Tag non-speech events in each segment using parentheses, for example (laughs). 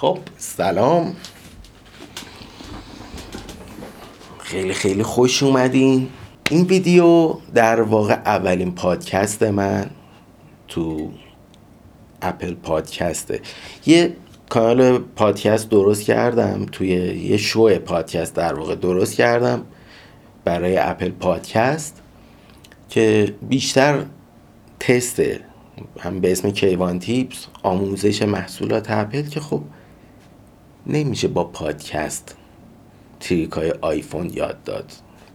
خب سلام. خیلی خیلی خوش اومدین. این ویدیو در واقع اولین پادکست من تو اپل پادکسته. یه کانال پادکست درست کردم توی یه شو پادکست در واقع درست کردم برای اپل پادکست که بیشتر تسته هم به اسم کیوان Tips آموزش محصولات اپل که خب نمیشه با پادکست trick های آیفون یاد داد.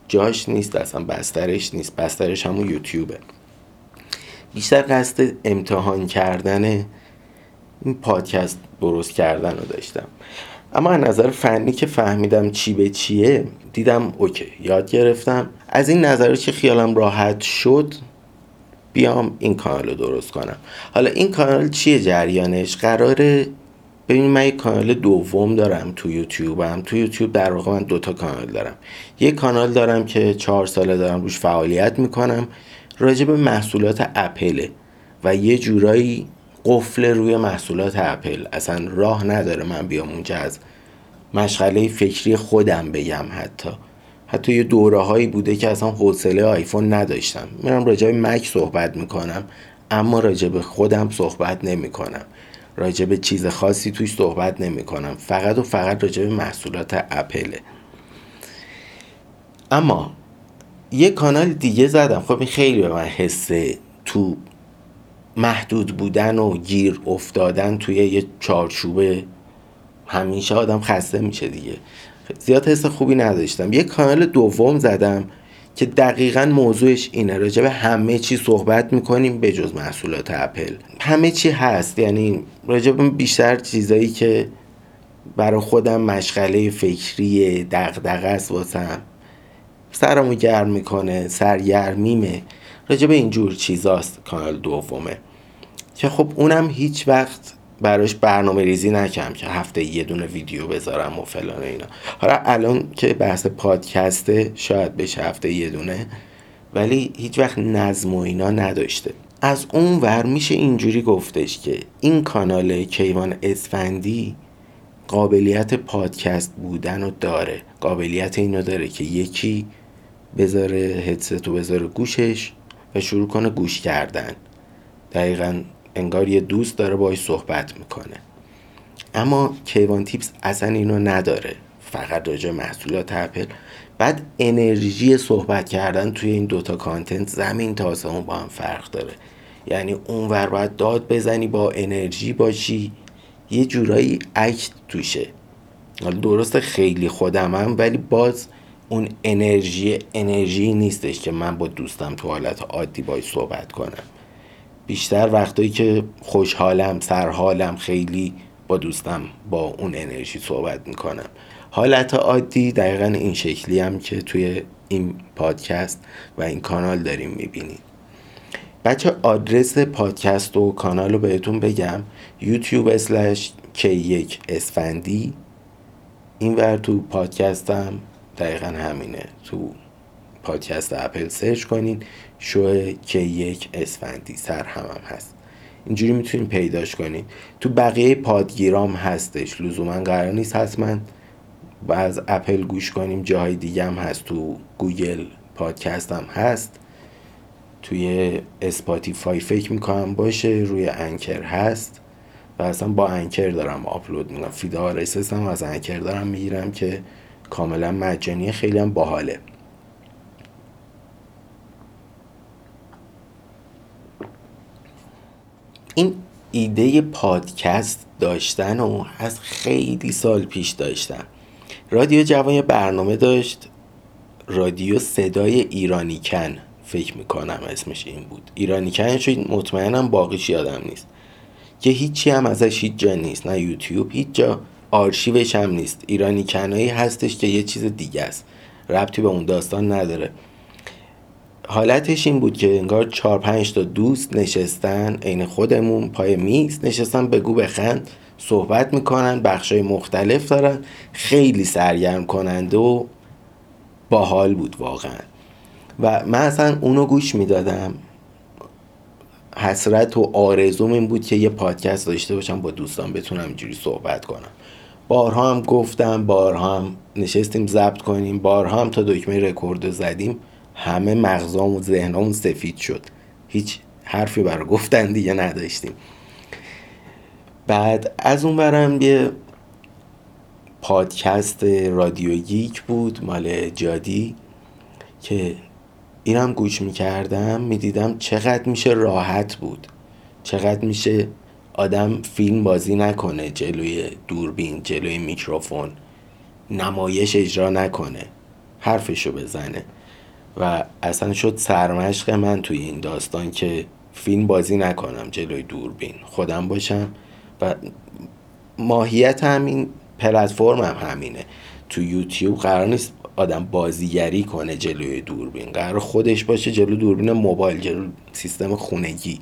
جاش نیست اصلا بسترش نیست. بسترش همون یوتیوبه. بیشتر قصد امتحان کردن این پادکست درست کردن رو داشتم. اما از نظر فنی که فهمیدم چی به چیه دیدم OK یاد گرفتم. از این نظر که خیالم راحت شد بیام این کانال رو درست کنم. حالا این کانال چیه جریانش؟ قراره ببین من یک کانال دوم دارم تو یوتیوبم تو یوتیوب در واقع من دوتا کانال دارم. یک کانال دارم که چهار ساله دارم روش فعالیت می‌کنم. راجع به محصولات اپله و یه جورایی قفل روی محصولات اپل. اصلا راه نداره من بیام اونجا از مشغله فکری خودم بگم حتی. حتی یه دوره هایی بوده که اصلا حوصله آیفون نداشتم. میرم راجع به مک صحبت می‌کنم اما راجع به خودم صحبت نمی‌کنم. راجع به چیز خاصی توش صحبت نمی کنم فقط و فقط راجع به محصولات اپله. اما یه کانال دیگه زدم. خب این خیلی به من حسه تو محدود بودن و گیر افتادن توی یه چارچوب. همیشه آدم خسته میشه دیگه. زیاد حس خوبی نداشتم. یه کانال دوم زدم. که دقیقا موضوعش اینه. راجع به همه چی صحبت می‌کنیم به جز محصولات اپل. همه چی هست. یعنی راجع به بیشتر چیزایی که برای خودم مشغله فکری دغدغه است واسم. سرمو گرم می‌کنه سرگرمیمه. راجع به اینجور چیزاست کانال دومه. که خب اونم هیچ وقت براش برنامه ریزی نکم که هفته یه دونه ویدیو بذارم و فلان و اینا. حالا الان که بحث پادکسته شاید بشه هفته یه دونه ولی هیچ وقت نظم و اینا نداشته. از اون ور میشه اینجوری گفتش که این کانال کیوان اسفندی قابلیت پادکست بودن رو داره. قابلیت اینو داره که یکی بذاره هدستو بذاره گوشش و شروع کنه گوش کردن. دقیقا انگار یه دوست داره باش صحبت می‌کنه. اما کیوان تیپس اصلا اینو نداره. فقط راجع محصولات اپل. بعد انرژی صحبت کردن توی این دوتا کانتنت زمین تا آسمون با هم فرق داره. یعنی اونور باید داد بزنی با انرژی باشی. یه جورایی اکت توشه. درست خیلی خودمم ولی باز اون انرژی انرژی نیستش که من با دوستم تو حالت عادی باید صحبت کنم. بیشتر وقتایی که خوشحالم سرحالم خیلی با دوستم با اون انرژی صحبت می‌کنم. حالت عادی دقیقا این شکلی هم که توی این پادکست و این کانال داریم می‌بینید. بچه آدرس پادکست و کانال رو بهتون بگم. یوتیوب اسلش k1 اسفندی. این ور تو پادکستم دقیقا همینه. تو پادکست اپل search کنین. شو که یک اسفندی سر همم هست. اینجوری می‌تونین پیداش کنین تو بقیه پادگیرام هستش. لزوما قرار نیست حتما و از اپل گوش کنیم. جاهای دیگه هم هست. تو گوگل پادکست هم هست. توی اسپاتیفای فکر می‌کنم باشه. روی Anchor هست. و اصلا با انکر دارم آپلود می‌کنم. فید هم از انکر دارم می‌گیرم که کاملا مجانی خیلی هم باحاله. این ایده پادکست داشتن و از خیلی سال پیش داشتم. رادیو جوان برنامه داشت. رادیو صدای ایرانی کن فکر می‌کنم اسمش این بود. ایرانی کن شد مطمئنم باقیش یادم نیست. که هیچی هم ازش هیچ جا نیست. نه یوتیوب هیچ جا. آرشیوش هم نیست. ایرانی کنایی هستش که یه چیز دیگه است. ربطی به اون داستان نداره. حالتش این بود که انگار چهار پنج تا دوست نشستن عین خودمون پای میز نشستن بگو بخند صحبت می‌کنن بخشای مختلف دارن خیلی سرگرم کننده و باحال بود واقعا. و من اصلا اونو گوش می‌دادم. حسرت و آرزوم این بود که یه پادکست داشته باشم با دوستان بتونم اینجوری صحبت کنم. بارها هم گفتم بارها هم نشستیم ضبط کنیم بارها هم تا دکمه رکورد زدیم. همه مغزام و ذهنمون سفید شد. هیچ حرفی برای گفتن دیگه نداشتیم. بعد از اون برم یه پادکست رادیو گیک بود مال جادی که اینم گوش می‌کردم می‌دیدم چقدر میشه راحت بود. چقدر میشه آدم فیلم بازی نکنه جلوی دوربین جلوی میکروفون نمایش اجرا نکنه حرفشو بزنه. و اصلا شد سرمشق من توی این داستان که فیلم بازی نکنم جلوی دوربین. خودم باشم و ماهیت همین پلتفرم هم همینه. تو یوتیوب قرار نیست آدم بازیگری کنه جلوی دوربین. قرار خودش باشه جلوی دوربین موبایل جلوی سیستم خونگی.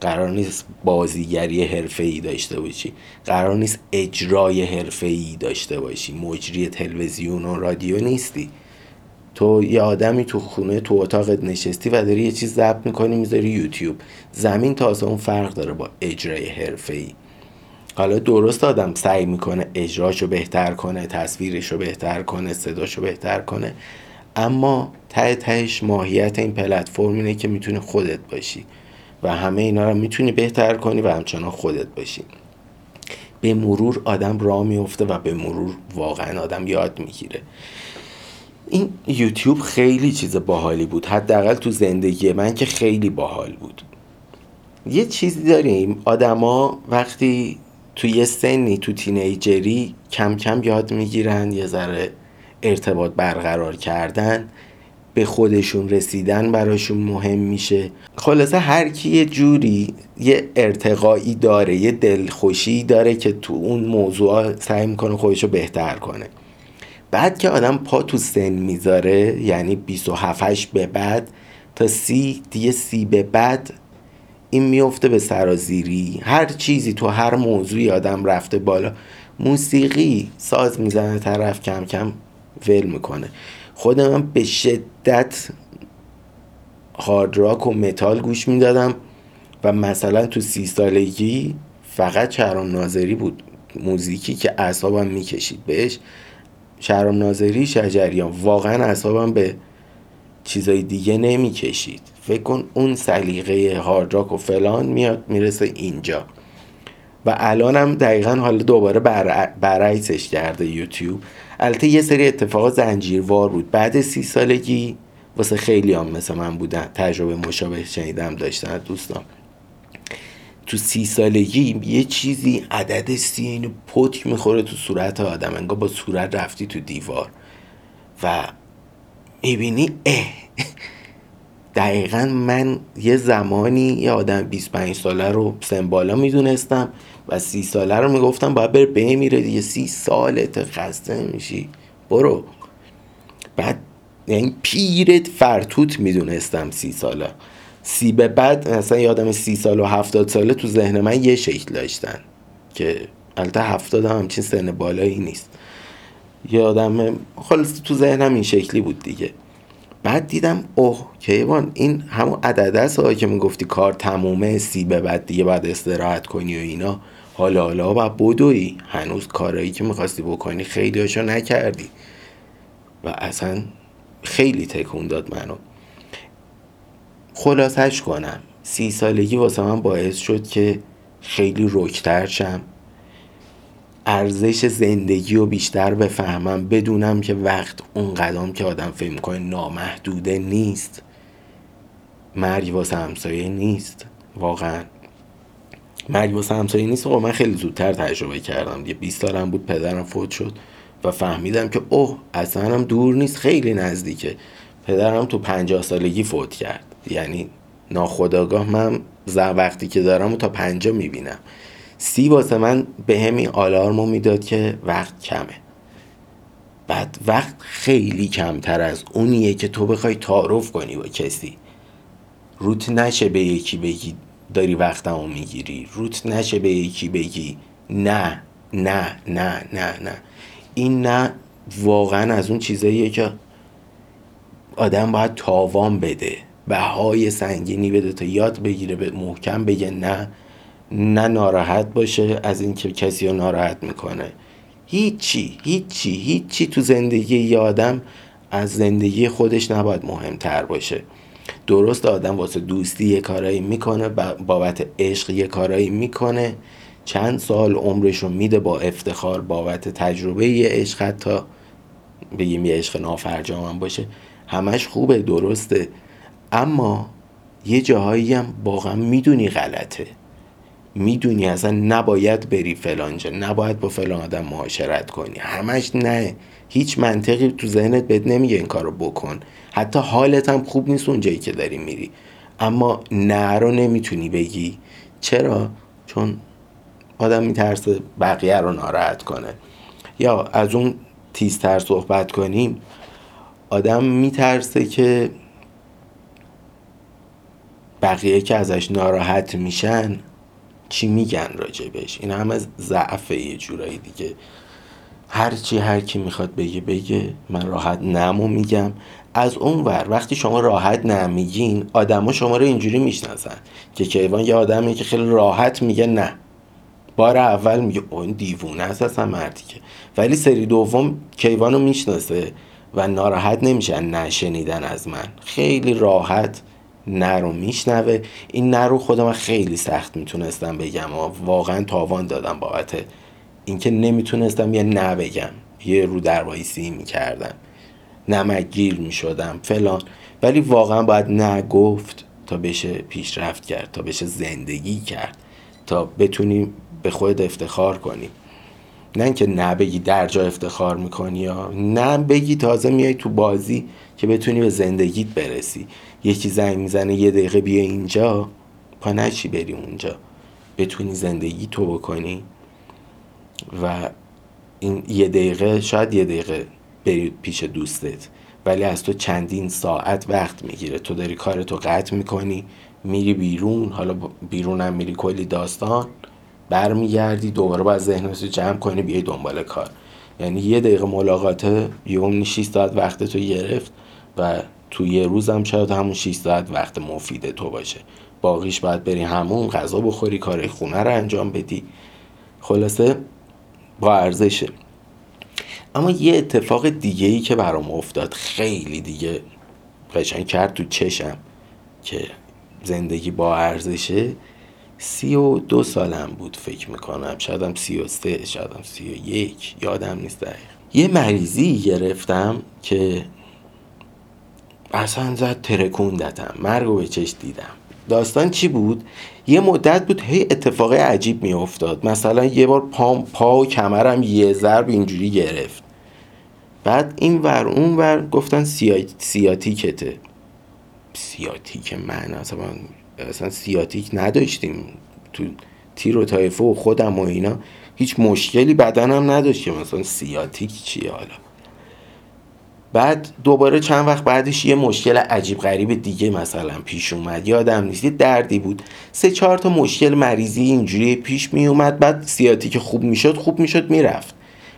قرار نیست بازیگری حرفه ای داشته باشی. قرار نیست اجرای حرفه ای داشته باشی. مجری تلویزیون و رادیو نیستی. تو یه آدمی تو خونه تو اتاقت نشستی و داری یه چیز ضبط می‌کنی می‌ذاری یوتیوب. زمین تا اون فرق داره با اجرای حرفه ای حالا درست آدم سعی می‌کنه اجراشو بهتر کنه تصویرشو بهتر کنه صداشو بهتر کنه اما ته تهش ماهیت این پلتفرم اینه که می‌تونی خودت باشی و همه اینا رو می‌تونی بهتر کنی و همچنان خودت باشی. به مرور آدم راه میفته و به مرور واقعا آدم یاد می‌گیره. این یوتیوب خیلی چیز باحالی بود. حداقل تو زندگی من که خیلی باحال بود. یه چیزی داریم. آدما وقتی تو یه سنی تو تینیجری کم کم یاد می‌گیرن یه ذره ارتباط برقرار کردن به خودشون رسیدن براشون مهم میشه. خلاصه هر کی یه جوری یه ارتقایی داره یه دلخوشی داره که تو اون موضوع سعی می‌کنه خودشو بهتر کنه. بعد که آدم پا تو سن می‌ذاره یعنی 27 به بعد تا سی دیگه سی به بعد این میفته به سرازیری. هر چیزی تو هر موضوعی آدم رفته بالا موسیقی ساز می‌زنه طرف کم کم ول می‌کنه. خود من به شدت هارد راک و متال گوش می‌دادم و مثلا تو سی سالگی فقط شهرام ناظری بود. موزیکی که اعصابم می‌کشید بهش. شهرام ناظری شجریان واقعا اعصابم به چیزای دیگه نمی‌کشید. فکر کن اون سلیقه هارد راک و فلان میاد می‌رسه اینجا. و الانم دقیقا حالا دوباره برعکسش کرده یوتیوب. البته یه سری اتفاقات زنجیروار بود. بعد سی سالگی واسه خیلی هم مثل من بودن. تجربه مشابه شنیدم داشتن دوستان. تو سی سالگی یه چیزی عدد سی اینو پتک می‌خوره تو صورت آدم انگار با صورت رفتی تو دیوار. و می‌بینی اه. دقیقا من یه زمانی یه آدم 25 ساله رو سنبالا می‌دونستم و سی ساله رو می‌گفتم باید بره بمیره دیگه. سی سالت خسته میشی. برو. بعد یعنی پیرت فرتوت می‌دونستم سی ساله. سی به بعد مثلا یادم سی سال و هفتاد ساله تو ذهن من یه شکل داشتن که البته هفتاد هم همچین سن بالایی نیست. یادم خلاص تو ذهنم این شکلی بود دیگه. بعد دیدم اوه کیوان این همون عدد است که می‌گفتی کار تمومه سی به بعد دیگه بعد استراحت کنی و اینا. حالا حالا و بدوی. هنوز کارایی که می‌خواستی بکنی خیلی هاشو نکردی. و اصلا خیلی تکون داد منو. خلاصش کنم. سی سالگی واسه من باعث شد که خیلی رکتر شم. ارزش زندگی رو بیشتر بفهمم بدونم که وقت اون قدم که آدم فکر می‌کنه نامحدوده نیست. مرگ واسه همسایه نیست واقعا. مرگ واسه همسایه نیست. و من خیلی زودتر تجربه کردم. یه 20 سالم بود پدرم فوت شد و فهمیدم که اوه اصلا هم دور نیست. خیلی نزدیکه. پدرم تو پنجاه سالگی فوت کرد. یعنی ناخداگاه من وقتی که دارم و تا پنجاه می‌بینم. سی واسه من به همین آلارمو می‌داد که وقت کمه. بعد وقت خیلی کمتر از اونیه که تو بخوای تعارف کنی با کسی. روت نشه به یکی بگی داری وقتمو می‌گیری. روت نشه به یکی بگی نه نه نه نه نه. این نه واقعا از اون چیزاییه که آدم باید تاوان بده. بهای سنگینی بده تا یاد بگیره به محکم بگه نه نه ناراحت باشه از اینکه کسی رو ناراحت می‌کنه. هیچی هیچی هیچی تو زندگی یه آدم از زندگی خودش نباید مهمتر باشه. درست آدم واسه دوستی یه کارایی می‌کنه بابت عشق یه کارایی می‌کنه. چند سال عمرش رو میده با افتخار بابت تجربه یه عشق حتی بگیم یه عشق نافرجام باشه. همش خوبه درسته. اما یه جاهایی هم واقعا می‌دونی غلطه. می‌دونی اصلا نباید بری فلانجا نباید با فلان آدم معاشرت کنی. همش نه. هیچ منطقی تو ذهنت بهت نمیگه این کارو بکن. حتی حالت هم خوب نیست اونجایی که داری میری. اما نه رو نمی‌تونی بگی. چرا؟ چون آدم میترسه بقیه رو ناراحت کنه. یا از اون تیزتر صحبت کنیم آدم میترسه که بقیه که ازش ناراحت میشن چی میگن راجبش؟ این همه ضعف یه جورایی دیگه. هرچی هر کی می‌خواد بگه بگه من راحت نمو میگم. از اون ور وقتی شما راحت نمیگین آدما شما رو اینجوری می‌شناسن که کیوان یه آدمی که خیلی راحت میگه نه. بار اول میگه اون دیوونه است اصلا مردی که. ولی سری دوم کیوان رو می‌شناسه و ناراحت نمیشه نشنیدن از من. خیلی راحت نه رو میشنوه. این نه رو خودم خیلی سخت می‌تونستم بگم و واقعا تاوان دادم بابت اینکه نمی‌تونستم یه نه بگم. یه رو در وایسی می‌کردم. نمکگیر می‌شدم فلان. ولی واقعا باید نه گفت تا بشه پیشرفت کرد تا بشه زندگی کرد تا بتونی به خود افتخار کنی نه اینکه نه بگی در جا افتخار می‌کنی یا نه بگی تازه میای تو بازی که بتونی به زندگیت برسی. یکی زنگ می‌زنه یه دقیقه بیا اینجا. پا نشی بری اونجا. بتونی زندگی تو بکنی. و این یه دقیقه شاید یه دقیقه بری پیش دوستت. ولی از تو چندین ساعت وقت می‌گیره. تو داری کارتو قطع می‌کنی میری بیرون. حالا بیرون هم میری کلی داستان. برمیگردی دوباره باید ذهنت رو جمع کنی بیای دنبال کار. یعنی یه دقیقه ملاقاته یوم 6 ساعت وقت تو گرفت و تو یه روزم شاید همون 6 ساعت وقت مفید تو باشه. باقیش باید بری همون غذا بخوری کار خونه رو انجام بدی. خلاصه با ارزشه. اما یه اتفاق دیگه ای که برام افتاد خیلی دیگه قشنگ کرد تو چشم که زندگی با ارزشه سی و دو سالم بود فکر می‌کنم. شایدم سی و سه شایدم سی و یک یادم نیست دقیق یه مریضی گرفتم که اصلا زد ترکوندتم مرگ و به چش دیدم. داستان چی بود؟ یه مدت بود هی اتفاق عجیب می افتاد مثلا یه بار پا, پا و کمرم یه ضرب اینجوری گرفت. بعد این ور اون ور گفتن سیاتیکته. سیاتیک من اصلا, اصلا سیاتیک نداشتیم. تو تیر و تایفه و خودم و اینا هیچ مشکلی بدنم نداشت که مثلا سیاتیک چیه حالا. بعد دوباره چند وقت بعدش یه مشکل عجیب غریب دیگه مثلا پیش اومد. یادم نیست یه دردی بود. سه چهار تا مشکل مریضی اینجوری پیش می اومد. بعد سیاتیک خوب می‌شد خوب می‌شد می‌رفت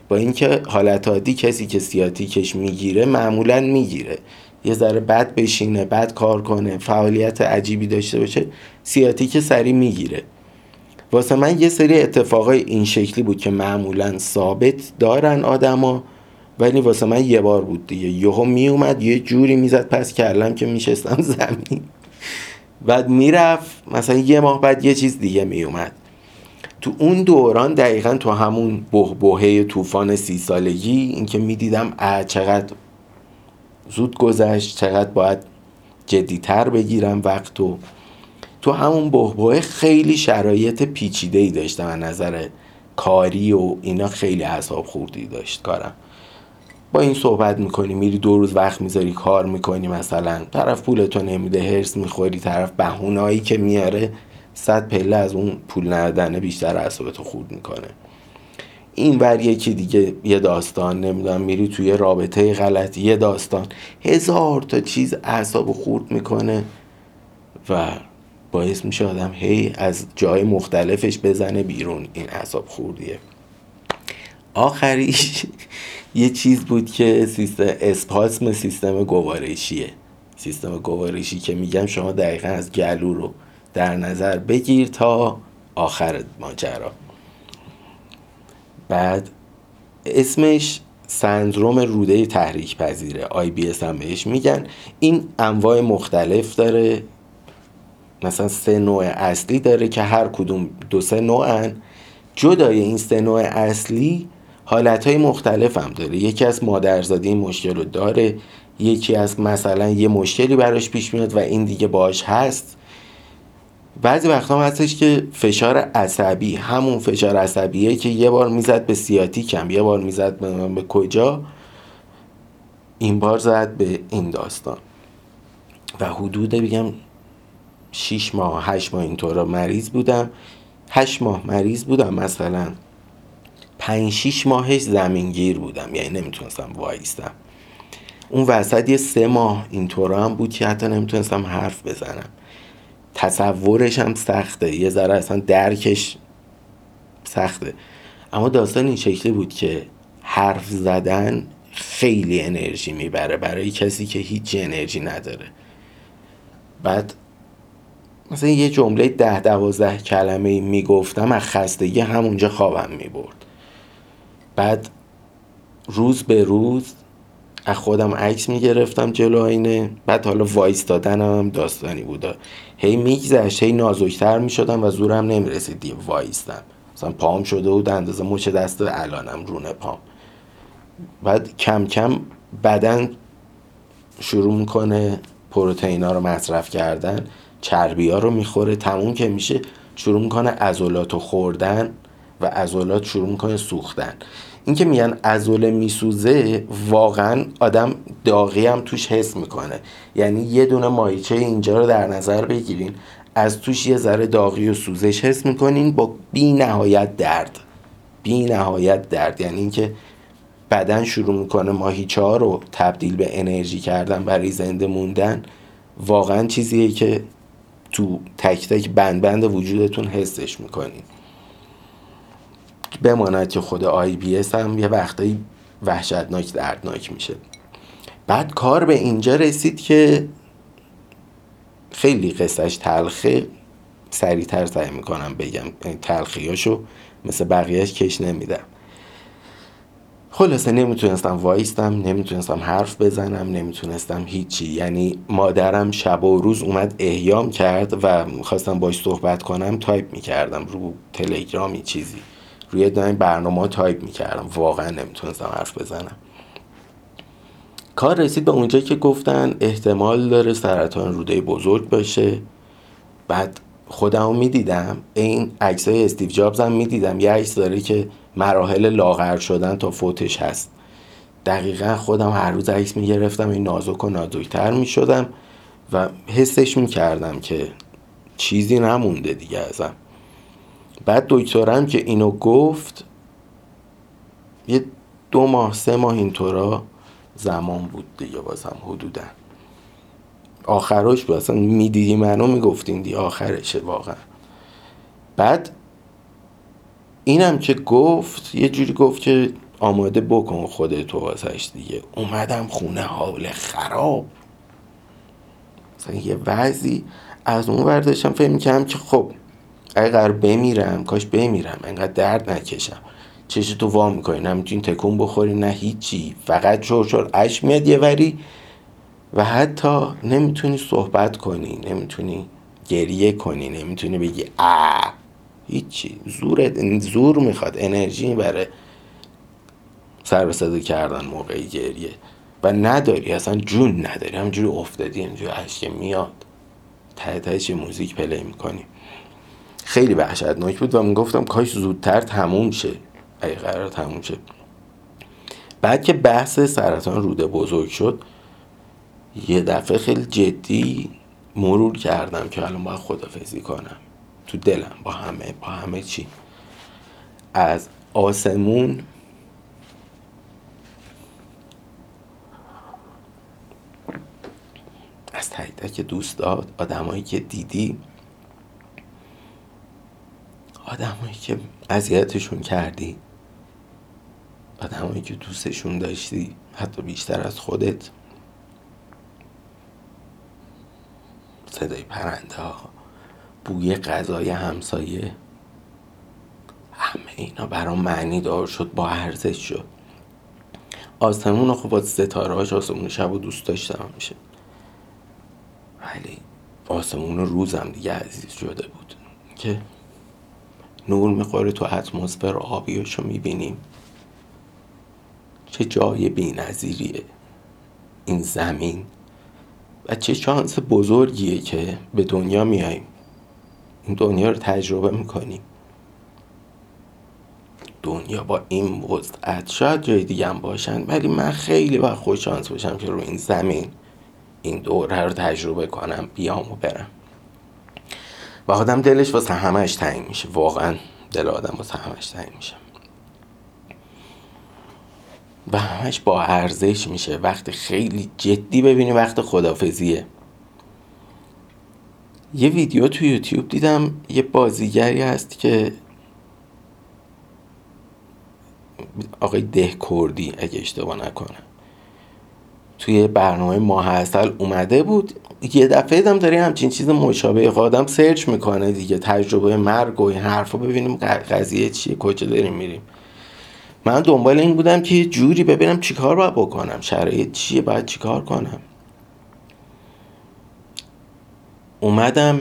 با اینکه حالت عادی کسی که سیاتیکش می‌گیره معمولا می‌گیره یه ذره بد بشینه بد کار کنه فعالیت عجیبی داشته باشه سیاتیک سری می‌گیره واسه من یه سری اتفاقای این شکلی بود که معمولا ثابت دارن آدما. ولی واسه من یه بار بود دیگه. یهو میومد یه جوری می‌زد پس کردم که میشستم زمین. بعد می‌رفت مثلا یه ماه بعد یه چیز دیگه میومد. تو اون دوران دقیقا تو همون بهبهه طوفان سی سالگی اینکه می‌دیدم چقدر زود گذشت چقدر باید جدیتر بگیرم وقت و تو همون بهبهه خیلی شرایط پیچیده ای داشتم از نظر کاری و اینا خیلی حساب خوردی داشت کارم. با این صحبت می‌کنی میری دو روز وقت می‌ذاری کار می‌کنی مثلا. طرف پولتو نمیده هرس می‌خوری طرف بهونایی که میاره صد پله از اون پول ندادن بیشتر اعصابتو خورد می‌کنه. این ور یکی دیگه یه داستان نمی‌دونم میری توی رابطه غلط یه داستان. هزار تا چیز اعصاب خورد می‌کنه و باعث میشه آدم هی از جای مختلفش بزنه بیرون. این اعصاب خوردیه. آخریش (laughs) یه چیز بود که سیستم اسپاسم سیستم گوارشیه. سیستم گوارشی که میگم شما دقیقا از گلو رو در نظر بگیر تا آخر ماجرا. بعد اسمش سندروم روده تحریک پذیره آی بی هم بهش میگن. این انواع مختلف داره. مثلا سه نوع اصلی داره که هر کدوم دو سه نوعن. جدای این سه نوع اصلی حالت های مختلف هم داره. یکی از مادرزادی این مشکل رو داره یکی از مثلا یه مشکلی براش پیش میاد و این دیگه باش هست. بعضی وقتا هم هستش که فشار عصبی همون فشار عصبیه که یه بار می‌زد به سیاتیکم یه بار می‌زد به, به کجا این بار زد به این داستان. و حدود بگم 6 ماه 8 ماه اینطورا مریض بودم. 8 ماه مریض بودم مثلا. 5 6 ماهش زمینگیر بودم. یعنی نمی‌تونستم وایستم. اون وسط یه سه ماه اینطورا هم بود که حتی نمی‌تونستم حرف بزنم. تصورش هم سخته. یه ذره اصلا درکش سخته. اما داستان این شکلی بود که حرف زدن خیلی انرژی می‌بره برای کسی که هیچ انرژی نداره. بعد مثلا یه جمله ده دوازده کلمه می‌گفتم از خستگی همونجا خوابم می‌برد. بعد روز به روز از خودم عکس می‌گرفتم جلو آینه. بعد حالا وایستادن هم داستانی بودا هی میگذشت هی نازکتر می‌شدم و زورم نمی‌رسید دیگه وایستم. مثلا پام شده بود اندازه مچ دست الانم رونه پام. بعد کم کم بدن شروع می‌کنه پروتئینا رو مصرف کردن. چربی ها رو می‌خوره. تموم که میشه شروع می‌کنه ازولات رو خوردن. و ازولات شروع می‌کنه سوختن. این که میگن ازوله میسوزه واقعا آدم داغی هم توش حس می‌کنه. یعنی یه دونه مایچه اینجا رو در نظر بگیرین از توش یه ذره داغی و سوزش حس می‌کنین با بی نهایت درد. بی نهایت درد. یعنی اینکه بدن شروع می‌کنه ماهیچه ها رو تبدیل به انرژی کردن برای زنده موندن. واقعا چیزیه که تو تک تک بند بند وجودتون حسش می‌کنین. بماند که خود IBS هم یه وقتایی وحشتناک دردناک میشه. بعد کار به اینجا رسید که خیلی قصهش تلخه. سریعتر سعی می‌کنم بگم یعنی تلخیاشو مثل بقیهش کش نمیدم. خلاصه نمی‌تونستم وایستم نمی‌تونستم حرف بزنم نمی‌تونستم هیچی. یعنی مادرم شب و روز اومد احیام کرد و خواستم باش صحبت کنم تایپ می‌کردم رو تلگرامی چیزی. روی دائم برنامه تایپ می‌کردم. واقعا نمی‌تونستم حرف بزنم. کار رسید به اونجا که گفتن احتمال داره سرطان روده بزرگ باشه. بعد خودمو می‌دیدم. این عکسای استیو جابز هم می‌دیدم. یه عکس داره که مراحل لاغر شدن تا فوتش هست. دقیقا خودم هر روز عکس می‌گرفتم. این نازک و نازکتر می‌شدم و حسش می‌کردم که چیزی نمونده دیگه ازم. بعد دکترم که اینو گفت یه دو ماه سه ماه اینطورا زمان بود دیگه بازم حدودا. آخرش بود اصلا می‌دیدی منو می‌گفتین دی آخرشه واقعا. بعد اینم که گفت یه جوری گفت که آماده بکن خودتو واسش دیگه. اومدم خونه حال خراب. مثلا یه وضعی از اون ورداشتم فهم کردم که خب اگه قرار بمیرم کاش بمیرم. انقدر درد نکشم. چش تو وا می‌کنی. نه می‌تونی تکون بخوری نه هیچی. فقط چور اش میاد یه وری و حتی نمی‌تونی صحبت کنی نمی‌تونی گریه کنی نمی‌تونی بگی آ هیچی. زور زور می‌خواد. انرژی برای سر به کردن موقعی گریه. و نداری اصلا جون نداری. همجوری افتادی همجوری اشک میاد. ته موزیک پلی می‌کنی. خیلی وحشتناک بود و من گفتم کاش زودتر تموم شه. اگه قرار تموم شه. بعد که بحث سرطان روده بزرگ شد یه دفعه خیلی جدی مرور کردم که الان باید خدافزی کنم. تو دلم با همه با همه چی. از آسمون از تک که دوستات آدمایی که دیدی آدمایی که اذیتشون کردی آدمایی که دوستشون داشتی حتی بیشتر از خودت. صدای پرنده ها بوی غذای همسایه همه اینا برام معنی دار شد با ارزش شد. آسمون خب با ستاره هاش آسمون شب و دوست داشتم میشه ولی آسمون روزم دیگه عزیز شده بود. که نور می‌خوره تو اتمسفر آبیاشو می‌بینیم. چه جای بی نظیریه این زمین و چه شانس بزرگیه که به دنیا میاییم این دنیا رو تجربه می‌کنیم. دنیا با این وسعت شاید جای دیگه هم باشن ولی من خیلی با خوش شانس باشم که رو این زمین این دوره رو تجربه کنم بیام و برم. و آدم دلش واسه همش تنگ میشه. واقعا دل آدم واسه همش تنگ میشه. و همش با ارزش میشه. وقتی خیلی جدی ببینی وقت خدافزیه. یه ویدیو تو یوتیوب دیدم. یه بازیگری هست که آقای ده کردی اگه اشتباه نکنم. توی برنامه ماه اصل اومده بود. یه دفعه دم داری همچین چیز مشابه آدم سرچ می‌کنه دیگه تجربه مرگ و این حرفا. ببینیم قضیه چیه کجا داریم میریم. من دنبال این بودم که جوری ببینم چیکار باید بکنم شرایط چیه باید چیکار کنم. اومدم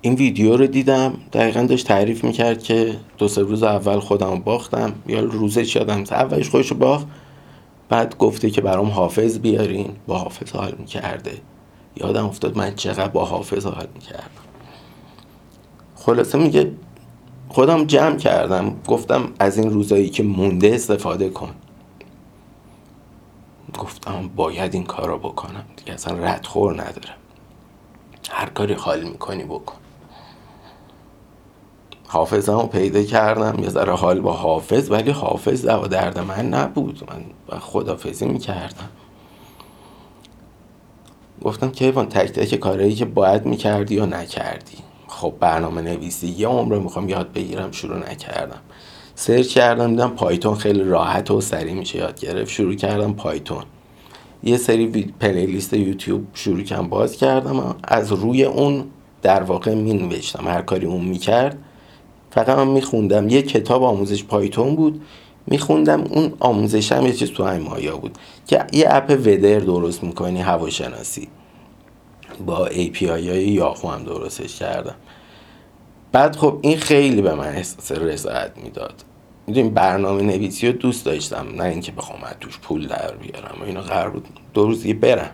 این ویدیو رو دیدم. دقیقا داشت تعریف می‌کرد که دو سه روز اول خودم باختم. یا روزش یادم اولش خودش باخت. بعد گفته که برام حافظ بیارین. با حافظ حال می‌کرده. یادم افتاد من چقدر با حافظ حال می‌کردم. خلاصه میگه خودم جمع کردم. گفتم از این روزایی که مونده استفاده کن. گفتم باید این کار رو بکنم. دیگه اصلا ردخور ندارم. هر کاری حال می‌کنی بکن. حافظم رو پیدا کردم. یه ذره حال با حافظ ولی حافظ دوا درد من نبود. من خدافزی می‌کردم. گفتم کیوان تک تک کارهایی که باید می‌کردی یا نکردی. خب برنامه نویسی یه عمر می‌خوام یاد بگیرم شروع نکردم. search کردم دیدم پایتون خیلی راحت و سریع میشه یاد گرفت. شروع کردم پایتون. یه سری playlist یوتیوب شروع کردم باز کردم. از روی اون در واقع می نوشتم. هر کاری اون می‌کرد فقط من میخوندم. یه کتاب آموزش پایتون بود. میخوندم. اون آموزش هم یه چیز تو مایه‌ها بود که یه اپ ودر درست می‌کنی هواشناسی. با API های یاهو هم درستش کردم. بعد خب این خیلی به من احساس رضایت می‌داد. می‌دونی برنامه نویسی رو دوست داشتم. نه اینکه بخوام از توش پول در بیارم. و اینا قرار بود دو روز برم.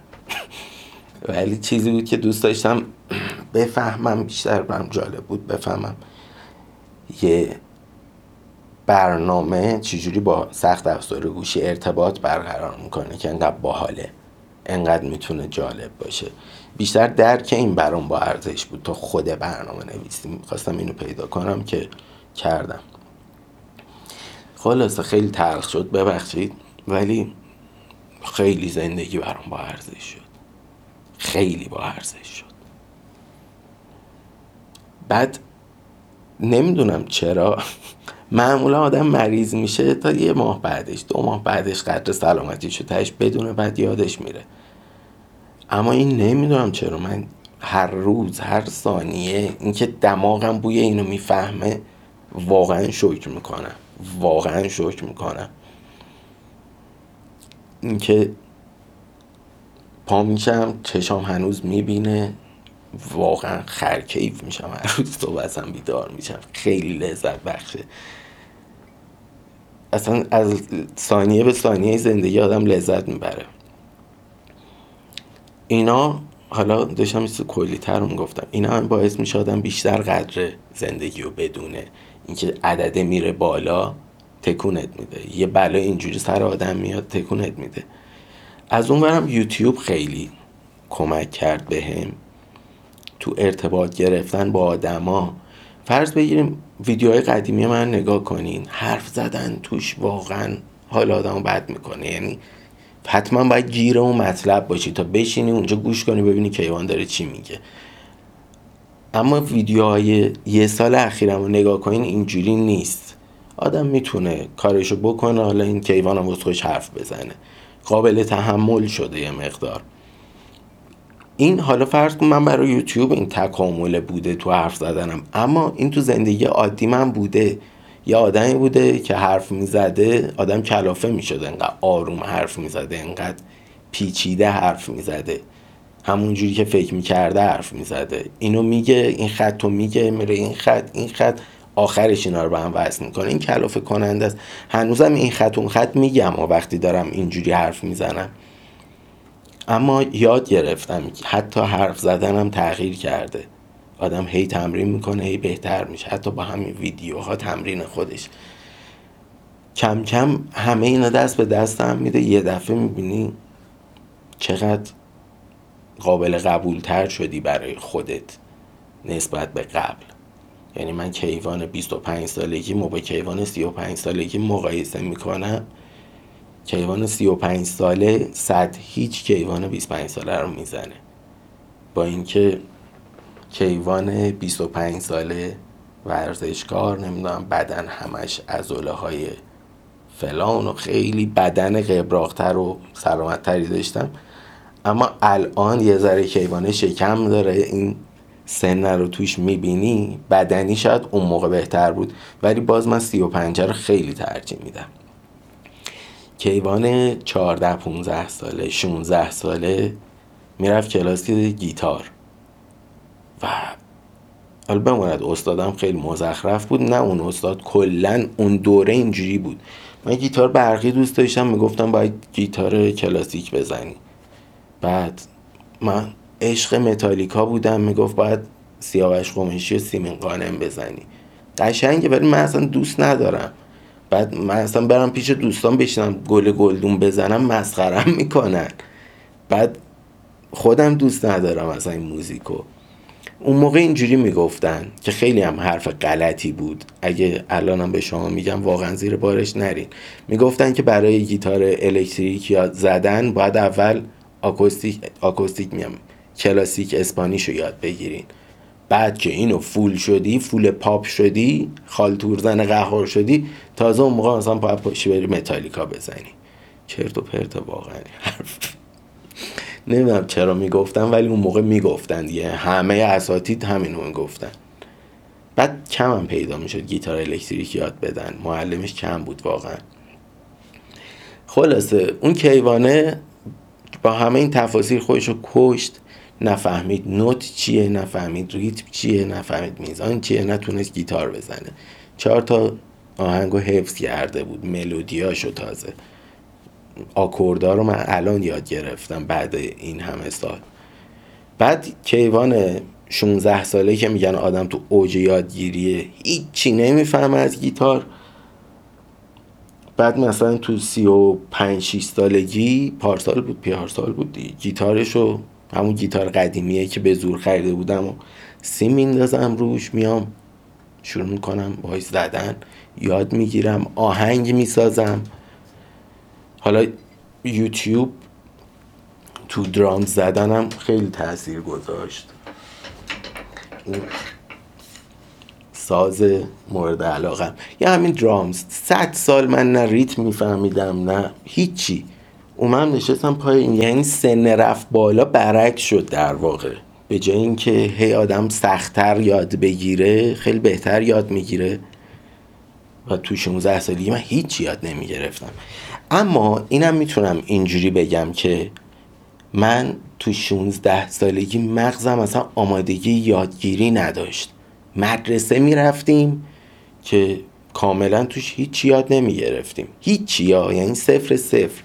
ولی چیزی بود که دوست داشتم (clears throat) بفهمم بیشتر برم جالب بود. بفهمم یه برنامه چجوری با سخت افزار گوشی ارتباط برقرار می‌کنه که انقدر باحاله انقدر می‌تونه جالب باشه. بیشتر درک این برام با ارزش بود. تا خود برنامه نویسی خواستم اینو پیدا کنم که کردم. خلاصه خیلی تلخ شد ببخشید. ولی خیلی زندگی برام با ارزش شد. خیلی با ارزش شد. بعد نمی‌دونم چرا. معمولا آدم مریض میشه تا یه ماه بعدش دو ماه بعدش قدر سلامتی تهش بدونه بعد یادش میره. اما این نمی‌دونم چرا. من هر روز هر ثانیه اینکه دماغم بوی اینو می‌فهمه واقعا شکر می‌کنم. واقعا شکر می‌کنم. اینکه پا میشم چشام هنوز می‌بینه. واقعا خرکیف میشم هر روز صبح بیدار میشم. خیلی لذت بخشه. اصلا از ثانیه به ثانیه زندگی آدم لذت می‌بره. اینا حالا داشتم مثل کلی تر گفتم. اینا هم باعث میشه آدم بیشتر قدر زندگی رو بدونه. اینکه عدده میره بالا تکونت میده. یه بلا اینجوری سر آدم میاد تکونت میده. از اون یوتیوب خیلی کمک کرد بهم. تو ارتباط گرفتن با آدما. فرض بگیریم ویدیوهای قدیمی من نگاه کنین حرف زدن توش واقعا حال آدم بد می‌کنه. یعنی حتما باید گیر اون مطلب باشی تا بشینی اونجا گوش کنی ببینی کیوان داره چی میگه. اما ویدیوهای یه سال اخیرم رو نگاه کنین اینجوری نیست. آدم می‌تونه کارشو بکنه حالا این کیوان هم حرف بزنه. قابل تحمل شده یه مقدار. این حالا فرض کن من برای یوتیوب این تکامل بوده تو حرف زدنم. اما این تو زندگی عادی من بوده. یه آدمی بوده که حرف می‌زده آدم کلافه می‌شده انقدر آروم حرف می‌زده انقدر پیچیده حرف می‌زده. همون جوری که فکر می‌کرده حرف می‌زده. اینو میگه این خط رو میگه میره این خط این خط. آخرش اینا رو به هم وصل می‌کنه. این کلافه کننده است. هنوزم این خط اون خط میگم و وقتی دارم اینجوری حرف می‌زنم. اما یاد گرفتم حتی حرف زدنم تغییر کرده. آدم هی تمرین می‌کنه هی بهتر میشه. حتی با همین ویدیوها تمرین خودش. کم کم همه اینا دست به دست هم میده. یه دفعه می‌بینی چقدر قابل قبول تر شدی برای خودت نسبت به قبل. یعنی من کیوان 25 سالگی با کیوان 35 سالگی مقایسه می‌کنم. کیوان 35 ساله صد هیچ کیوان 25 ساله رو می‌زنه. با اینکه کیوان 25 ساله ورزشکار نمی‌دونم بدن همش ازوله های فلان و خیلی بدن قبراختر و سلامتتری داشتم. اما الان یه ذره کیوانه شکم داره. این سن رو توش می‌بینی بدنی شاید اون موقع بهتر بود ولی باز من سی و رو خیلی ترجیح میدم. کیوان 14 15 ساله 16 ساله می‌رفت کلاس گیتار. و حالا بماند استادم خیلی مزخرف بود نه اون استاد کلا اون دوره اینجوری بود. من گیتار برقی دوست داشتم می‌گفتم باید گیتار کلاسیک بزنی. بعد من عشق متالیکا بودم می‌گفت باید سیاوش قمشی و سیمین قانم بزنی. قشنگه ولی من اصلا دوست ندارم. بعد من اصلا برم پیش دوستان بشینم گل گلدون بزنم مسخرم (laughs) می‌کنن. بعد خودم دوست ندارم اصلا این موزیکو. اون موقع اینجوری می‌گفتن که خیلی هم حرف غلطی بود. اگه الانم به شما میگم واقعا زیر بارش نرین. می‌گفتن که برای گیتار الکتریک یاد زدن باید اول آکوستیک آکوستیک میام کلاسیک اسپانیش رو یاد بگیرین. بعد که اینو فول شدی فول پاپ شدی خالتور زن قهار شدی تازه اون موقع مثلا باید پاشی بری متالیکا بزنی. چرت و پرت واقعا حرف. نمی‌دونم چرا می‌گفتن ولی اون موقع می‌گفتن دیگه. همه اساتید همین رو می‌گفتن. بعد کم هم پیدا می‌شد گیتار الکتریک یاد بدن. معلمش کم بود واقعا. خلاصه اون کیوانه با همه این تفاصیل خودش رو کشت. نفهمید نوت چیه نفهمید ریتم چیه نفهمید میزان چیه نتونست گیتار بزنه. چهار تا آهنگو حفظ کرده بود ملودیاشو تازه. آکوردا رو من الان یاد گرفتم بعد این همه سال. بعد کیوان 16 ساله که میگن آدم تو اوج یادگیریه هیچی نمی‌فهمه از گیتار. بعد مثلا تو سی و پنج سالگی پارسال بود پیارسال بود دی. گیتارشو همون گیتار قدیمیه که به زور خریده بودم و سی میندازم روش میام شروع می‌کنم باهاش زدن یاد می‌گیرم آهنگ می‌سازم. حالا یوتیوب تو درام زدنم خیلی تاثیر گذاشت. ساز مورد علاقم. یا همین درامز. صد سال من نه ریتم میفهمیدم نه هیچی. اومم نشستم پای این یعنی سن رفت بالا برعکس شد در واقع. به جای اینکه هی آدم سختتر یاد بگیره خیلی بهتر یاد می‌گیره. و تو 16 سالگی من هیچ یاد نمی‌گرفتم. اما اینم می‌تونم اینجوری بگم که من تو 16 سالگی مغزم اصلا آمادگی یادگیری نداشت. مدرسه می‌رفتیم که کاملا توش هیچ یاد نمی گرفتیم هیچی یا یعنی صفر صفر.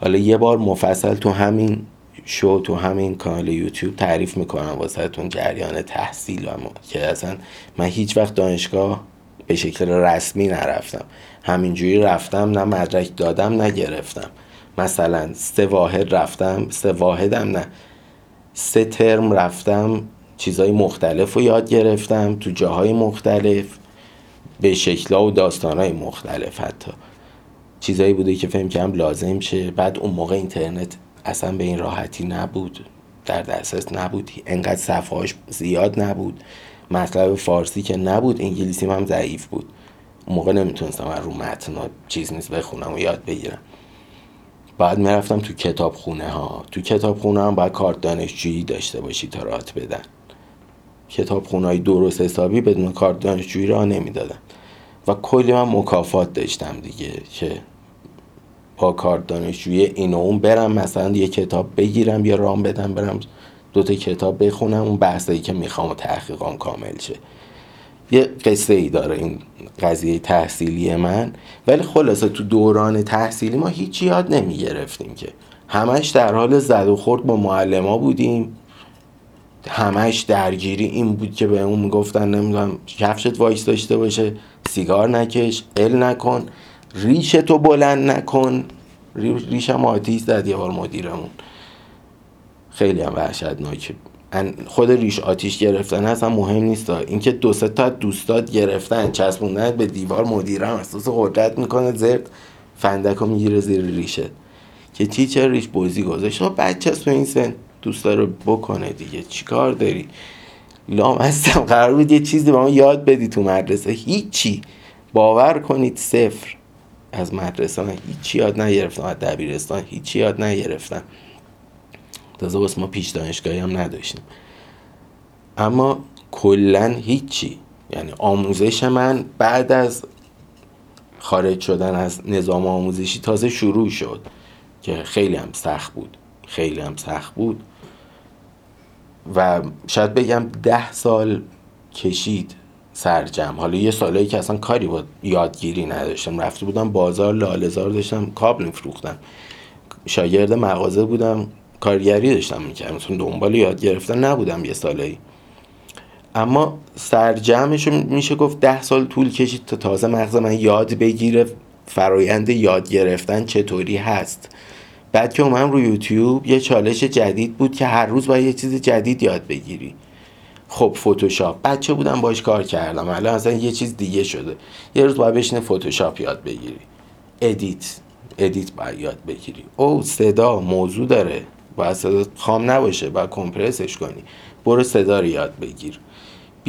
حالا یه بار مفصل تو همین شو تو همین کانال یوتیوب تعریف می‌کنم واسه تون جریان تحصیل و که اصلا من هیچ وقت دانشگاه به شکل رسمی نرفتم. همینجوری رفتم نه مدرک دادم نگرفتم مثلا سه واحد رفتم سه واحدم نه. سه ترم رفتم چیزهای مختلف رو یاد گرفتم تو جاهای مختلف به شکلها و داستانهای مختلف حتی. چیزایی بوده که فهم کردم لازم شه. بعد اون موقع اینترنت اصلا به این راحتی نبود. در دسترس نبود. انقدر صفحاش زیاد نبود. مطلب فارسی که نبود انگلیسی هم ضعیف بود. اون موقع نمی‌تونستم رو متن چیز نیست بخونم و یاد بگیرم. بعد می‌رفتم تو کتاب خونه ها. تو کتاب خونه هم باید کارت دانشجویی داشته باشی تا رات بدن. کتاب خونه های درست حسابی بدون کارت دانشجویی را نمی‌دادن. و کلی من مکافات داشتم دیگه که با کارت دانشجویی این و اون برم مثلا یه کتاب بگیرم یا رام بدم برم دوتا کتاب بخونم اون بحثایی که می‌خوام و تحقیقام کامل شه. یه قصه ای داره این قضیه تحصیلی من ولی خلاصه تو دوران تحصیلی ما هیچی یاد نمی گرفتیم که. همش در حال زد و خورد با معلما بودیم. همش درگیری این بود که به اون می‌گفتن نمی‌دونم کفشت وایس داشته باشه. سیگار نکش ال نکن ریش تو بلند نکن. ریشم آتیش زد یه بار مدیرمون. خیلی هم وحشتناکه خود ریش آتیش گرفتن اصلا مهم نیست. اینکه دو سه تا دوستات گرفتن چسبوندن به دیوار مدیرم احساس قدرت می‌کنه. زرد فندک می‌گیره زیر ریشه. که تیچر ریش بازی گذاشت. بچه تو این سن دوست رو بکنه دیگه. چیکار داری؟ لام هستم قرار بود یه چیزی به ما یاد بدی تو مدرسه. هیچی. باور کنید صفر. از مدرسه من هیچی یاد نگرفتم. از دبیرستان هیچی یاد نگرفتم. تازه واسه ما پیش دانشگاهی هم نداشتیم. اما کلا هیچی. یعنی آموزش من بعد از خارج شدن از نظام آموزشی تازه شروع شد که خیلی هم سخت بود. خیلی هم سخت بود. و شاید بگم ده سال کشید سرجم حالا یه سالایی که اصلا کاری با یادگیری نداشتم. رفته بودم بازار لالزار داشتم کابل میفروختم. شاگرد مغازه بودم کارگری داشتم می‌کردم. مثلا دنبال یاد گرفتن نبودم یه سالایی. اما سرجمش میشه گفت ده سال طول کشید تا تازه مغز من یاد بگیره فرایند یاد گرفتن چطوری هست. بعد که اومدم رو یوتیوب یه چالش جدید بود که هر روز باید یه چیز جدید یاد بگیری. خب فتوشاپ بچه بودم؟ باش کار کردم. الان اصلا یه چیز دیگه شده. یه روز باید بشینه فتوشاپ یاد بگیری. edit edit باید یاد بگیری. او صدا. موضوع داره. باید صدا خام نباشه. باید compress ش کنی. برو صدا رو یاد بگیر.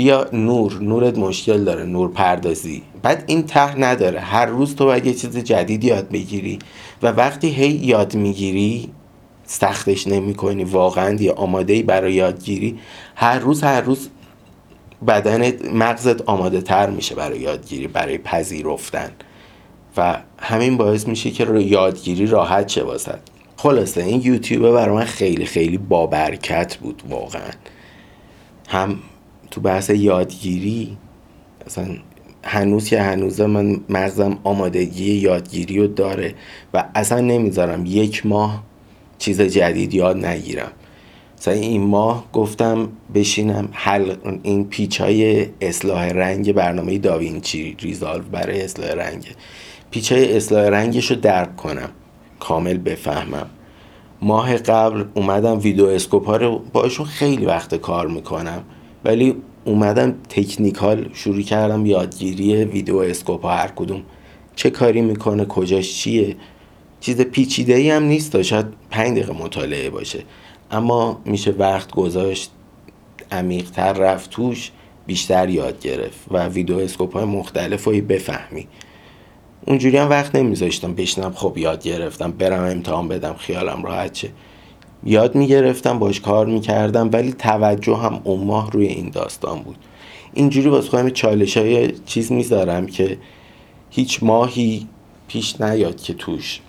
بیا نور نورت مشکل داره نور پردازی. بعد این ته نداره. هر روز تو باید یه چیز جدید یاد بگیری و وقتی هی یاد می‌گیری سختش نمی کنی واقعا یه آماده برای یادگیری هر روز هر روز بدن مغزت آماده تر میشه برای یادگیری برای پذیرفتن. و همین باعث میشه که رو یادگیری راحت شه واسد خلاصه این یوتیوب برای من خیلی خیلی بابرکت بود واقعا. هم تو بحث یادگیری اصلا هنوز که هنوز من مغزم آمادگی یادگیری رو داره و اصلا نمی‌ذارم یک ماه چیز جدید یاد نگیرم. مثلا این ماه گفتم بشینم حل این پیچ های اصلاح رنگ برنامه داوینچی ریزالو برای اصلاح رنگ. پیچ های اصلاح رنگش رو درک کنم کامل بفهمم. ماه قبل اومدم ویدیو اسکوپ ها رو باشون خیلی وقت کار می‌کنم. ولی اومدم تکنیکال شروع کردم یادگیری ویدیو اسکوپ ها هر کدوم. چه کاری می‌کنه کجاش چیه؟ چیز پیچیده ای هم نیست شاید پنج دقیقه مطالعه باشه. اما میشه وقت گذاشت عمیقتر رفت توش بیشتر یاد گرفت و ویدیو اسکوپ های مختلف رو بفهمی. اونجوری هم وقت نمیذاشتم بشنم خب یاد گرفتم برم امتحان بدم خیالم راحت چه یاد می‌گرفتم باش کار می‌کردم ولی توجه هم اون ماه روی این داستان بود. اینجوری واسه خودم چالش های چیز می‌ذارم که هیچ ماهی پیش نیاد که توش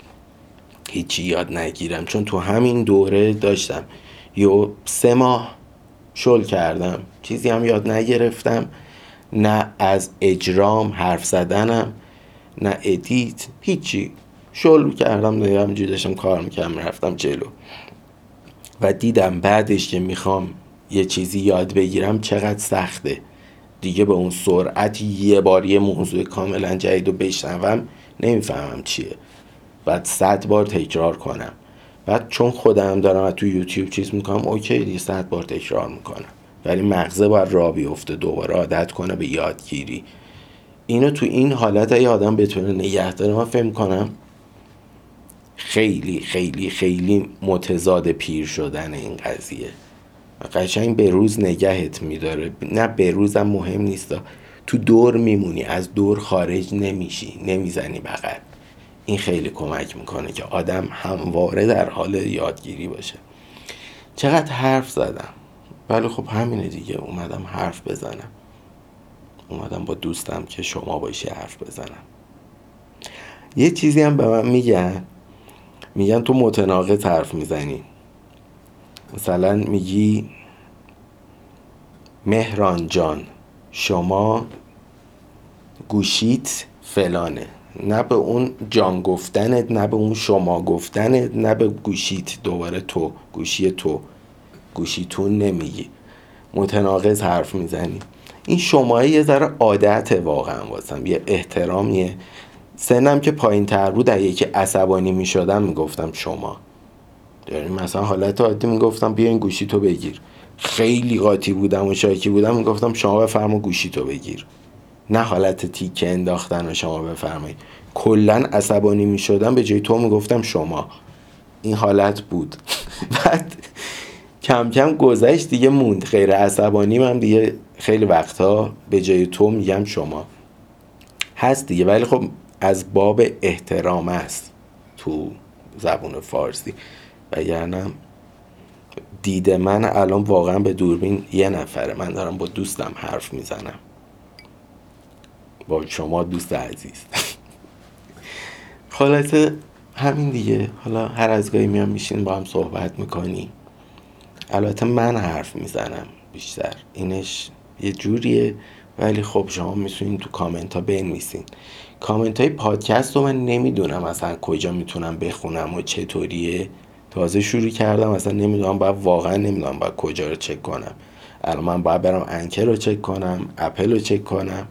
هیچی یاد نگیرم. چون تو همین دوره داشتم. یو سه ماه شل کردم. چیزی هم یاد نگرفتم. نه از اجرام حرف زدنم نه ادیت هیچی. شل کردم دیگه همینجوری داشتم کار می‌کردم رفتم جلو. و دیدم بعدش که می‌خوام یه چیزی یاد بگیرم چقدر سخته. دیگه به اون سرعت یه بار یه موضوع کاملا جدید رو بشنوم نمی‌فهمم چیه. بعد صد بار تکرار کنم. بعد چون خودم دارم تو یوتیوب چیز می‌کنم اوکی دیگه صد بار تکرار می‌کنم. ولی مغزه باید را بیفته دوباره عادت کنه به یادگیری. اینو تو این حالت ای آدم بتونه نگه داره من فهم کنم خیلی خیلی خیلی متضاد پیر شدن این قضیه. قشنگ به روز نگهت میداره. نه به روزم مهم نیست. تو دور میمونی از دور خارج نمیشی نمی‌زنی بغل. این خیلی کمک می‌کنه که آدم همواره در حال یادگیری باشه. چقدر حرف زدم. ولی خب همینه دیگه. اومدم حرف بزنم. اومدم با دوستم که شما باشی حرف بزنم. یه چیزی هم به من میگن. میگن تو متناقض حرف می‌زنی. مثلا میگی مهران جان شما گوشیت فلانه. نه به اون جان گفتنت نه به اون شما گفتنت نه به گوشیت دوباره تو گوشی تو. گوشیتون نمیگی. متناقض حرف می‌زنی. این شما یه ذره عادت واقعا واسم. یه احترامیه. سنم که پایین تر بود در یکی عصبانی می‌شدم می‌گفتم شما. داریم مثلا حالت عادی می‌گفتم بیا این گوشی تو بگیر. خیلی قاطی بودم و شاکی بودم می‌گفتم شما بفرما گوشی تو بگیر. نه حالت تیکه انداختن و شما بفرمایید. کلا عصبانی می‌شدم به جای تو می‌گفتم شما. این حالت بود. (laughs) بعد کم کم گذشت دیگه موند. غیر عصبانی من دیگه خیلی وقتها به جای تو میگم شما. هست دیگه ولی خب از باب احترام است تو زبون فارسی. وگرنه دید من الان واقعا به دوربین یه نفره. من دارم با دوستم حرف می‌زنم. با شما دوست عزیز. خلاصه همین دیگه. حالا هر از گاهی میام میشین با هم صحبت می‌کنی البته من حرف می‌زنم بیشتر. اینش یه جوریه. ولی خب شما می‌تونین تو کامنت ها بنویسین. کامنت های پادکست رو من نمی‌دونم اصلا کجا می‌تونم بخونم و چطوریه. تازه شروع کردم اصلا نمی‌دونم باید واقعا نمی‌دونم باید کجا رو چک کنم. الان من باید برم انکر رو چک کنم اپل رو چک کنم.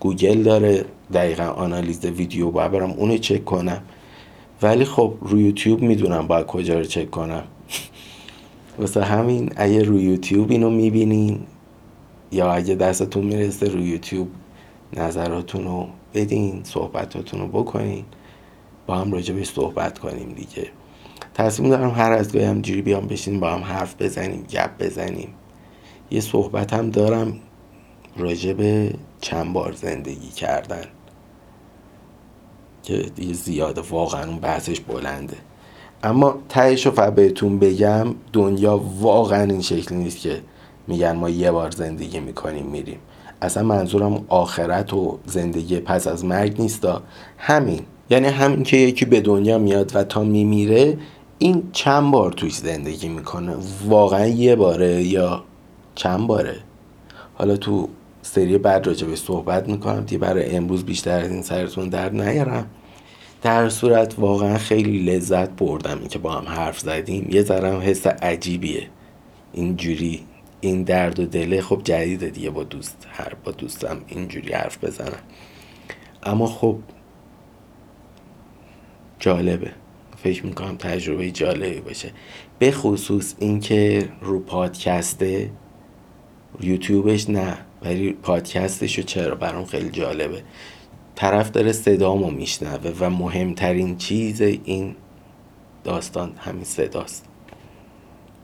گوگل داره دقیقا آنالیز ویدیو باید برم اونو چک کنم. ولی خب روی یوتیوب می‌دونم باید کجا رو چک کنم. (laughs) واسه همین اگه روی یوتیوب اینو می‌بینین یا اگه دستتون می‌رسه روی یوتیوب نظراتون رو بدین صحبتاتون رو بکنین. با هم راجع به صحبت کنیم دیگه. تصمیم دارم هر از گاهی همجوری بیام بشین با هم حرف بزنیم گپ بزنیم. یه صحبت هم دارم راجع به چند بار زندگی کردن. که دیگه زیاده واقعا اون بحثش بلنده. اما تهش رو بهتون بگم دنیا واقعا این شکلی نیست که میگن ما یه بار زندگی می‌کنیم میریم. اصلا منظورم آخرت و زندگی پس از مرگ نیستا. همین. یعنی همین که یکی به دنیا میاد و تا میمیره این چند بار توش زندگی می‌کنه؟ واقعا یه باره یا چند باره؟ حالا تو سری بعد راجع به صحبت می‌کنم دیگه برای امروز بیشتر از این سرتون در نیارم. در صورت واقعا خیلی لذت بردم این که با هم حرف زدیم. یه ذرم حس عجیبیه. اینجوری این درد و دله خب جدیده دیگه با دوست هر با دوستم اینجوری حرف بزنم. اما خب جالبه. فکر می‌کنم تجربه جالبی باشه. به خصوص اینکه رو پادکسته یوتیوبش نه ولی پادکستش رو چرا برام خیلی جالبه. طرف داره صدامو میشنوه و مهمترین چیز این داستان همین صداست.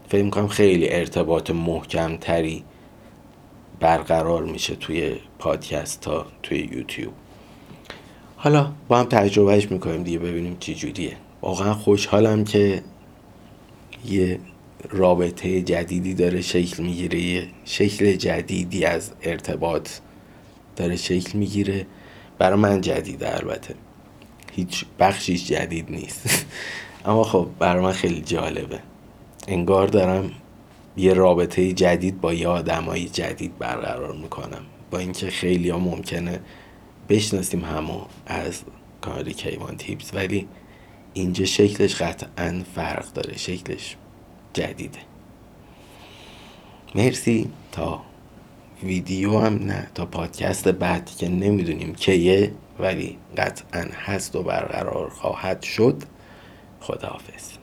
فکر می‌کنم خیلی ارتباط محکم تری برقرار میشه توی پادکست تا توی یوتیوب. حالا با هم تجربهش می‌کنیم دیگه ببینیم چی جوریه. واقعا خوشحالم که یه رابطه جدیدی داره شکل می‌گیره یه شکل جدیدی از ارتباط داره شکل می‌گیره. برای من جدیده البته. هیچ بخشیش جدید نیست. (laughs) اما خب برای من خیلی جالبه. انگار دارم یه رابطه جدید با یه آدمای جدید برقرار می‌کنم. با اینکه خیلی ها ممکنه بشناسیم همو از کاری کیوان تیپس ولی اینجا شکلش قطعا فرق داره شکلش جدیده. مرسی. تا ویدیو هم نه تا پادکست بعد که نمی‌دونیم کیه ولی قطعا هست و برقرار خواهد شد. خداحافظ.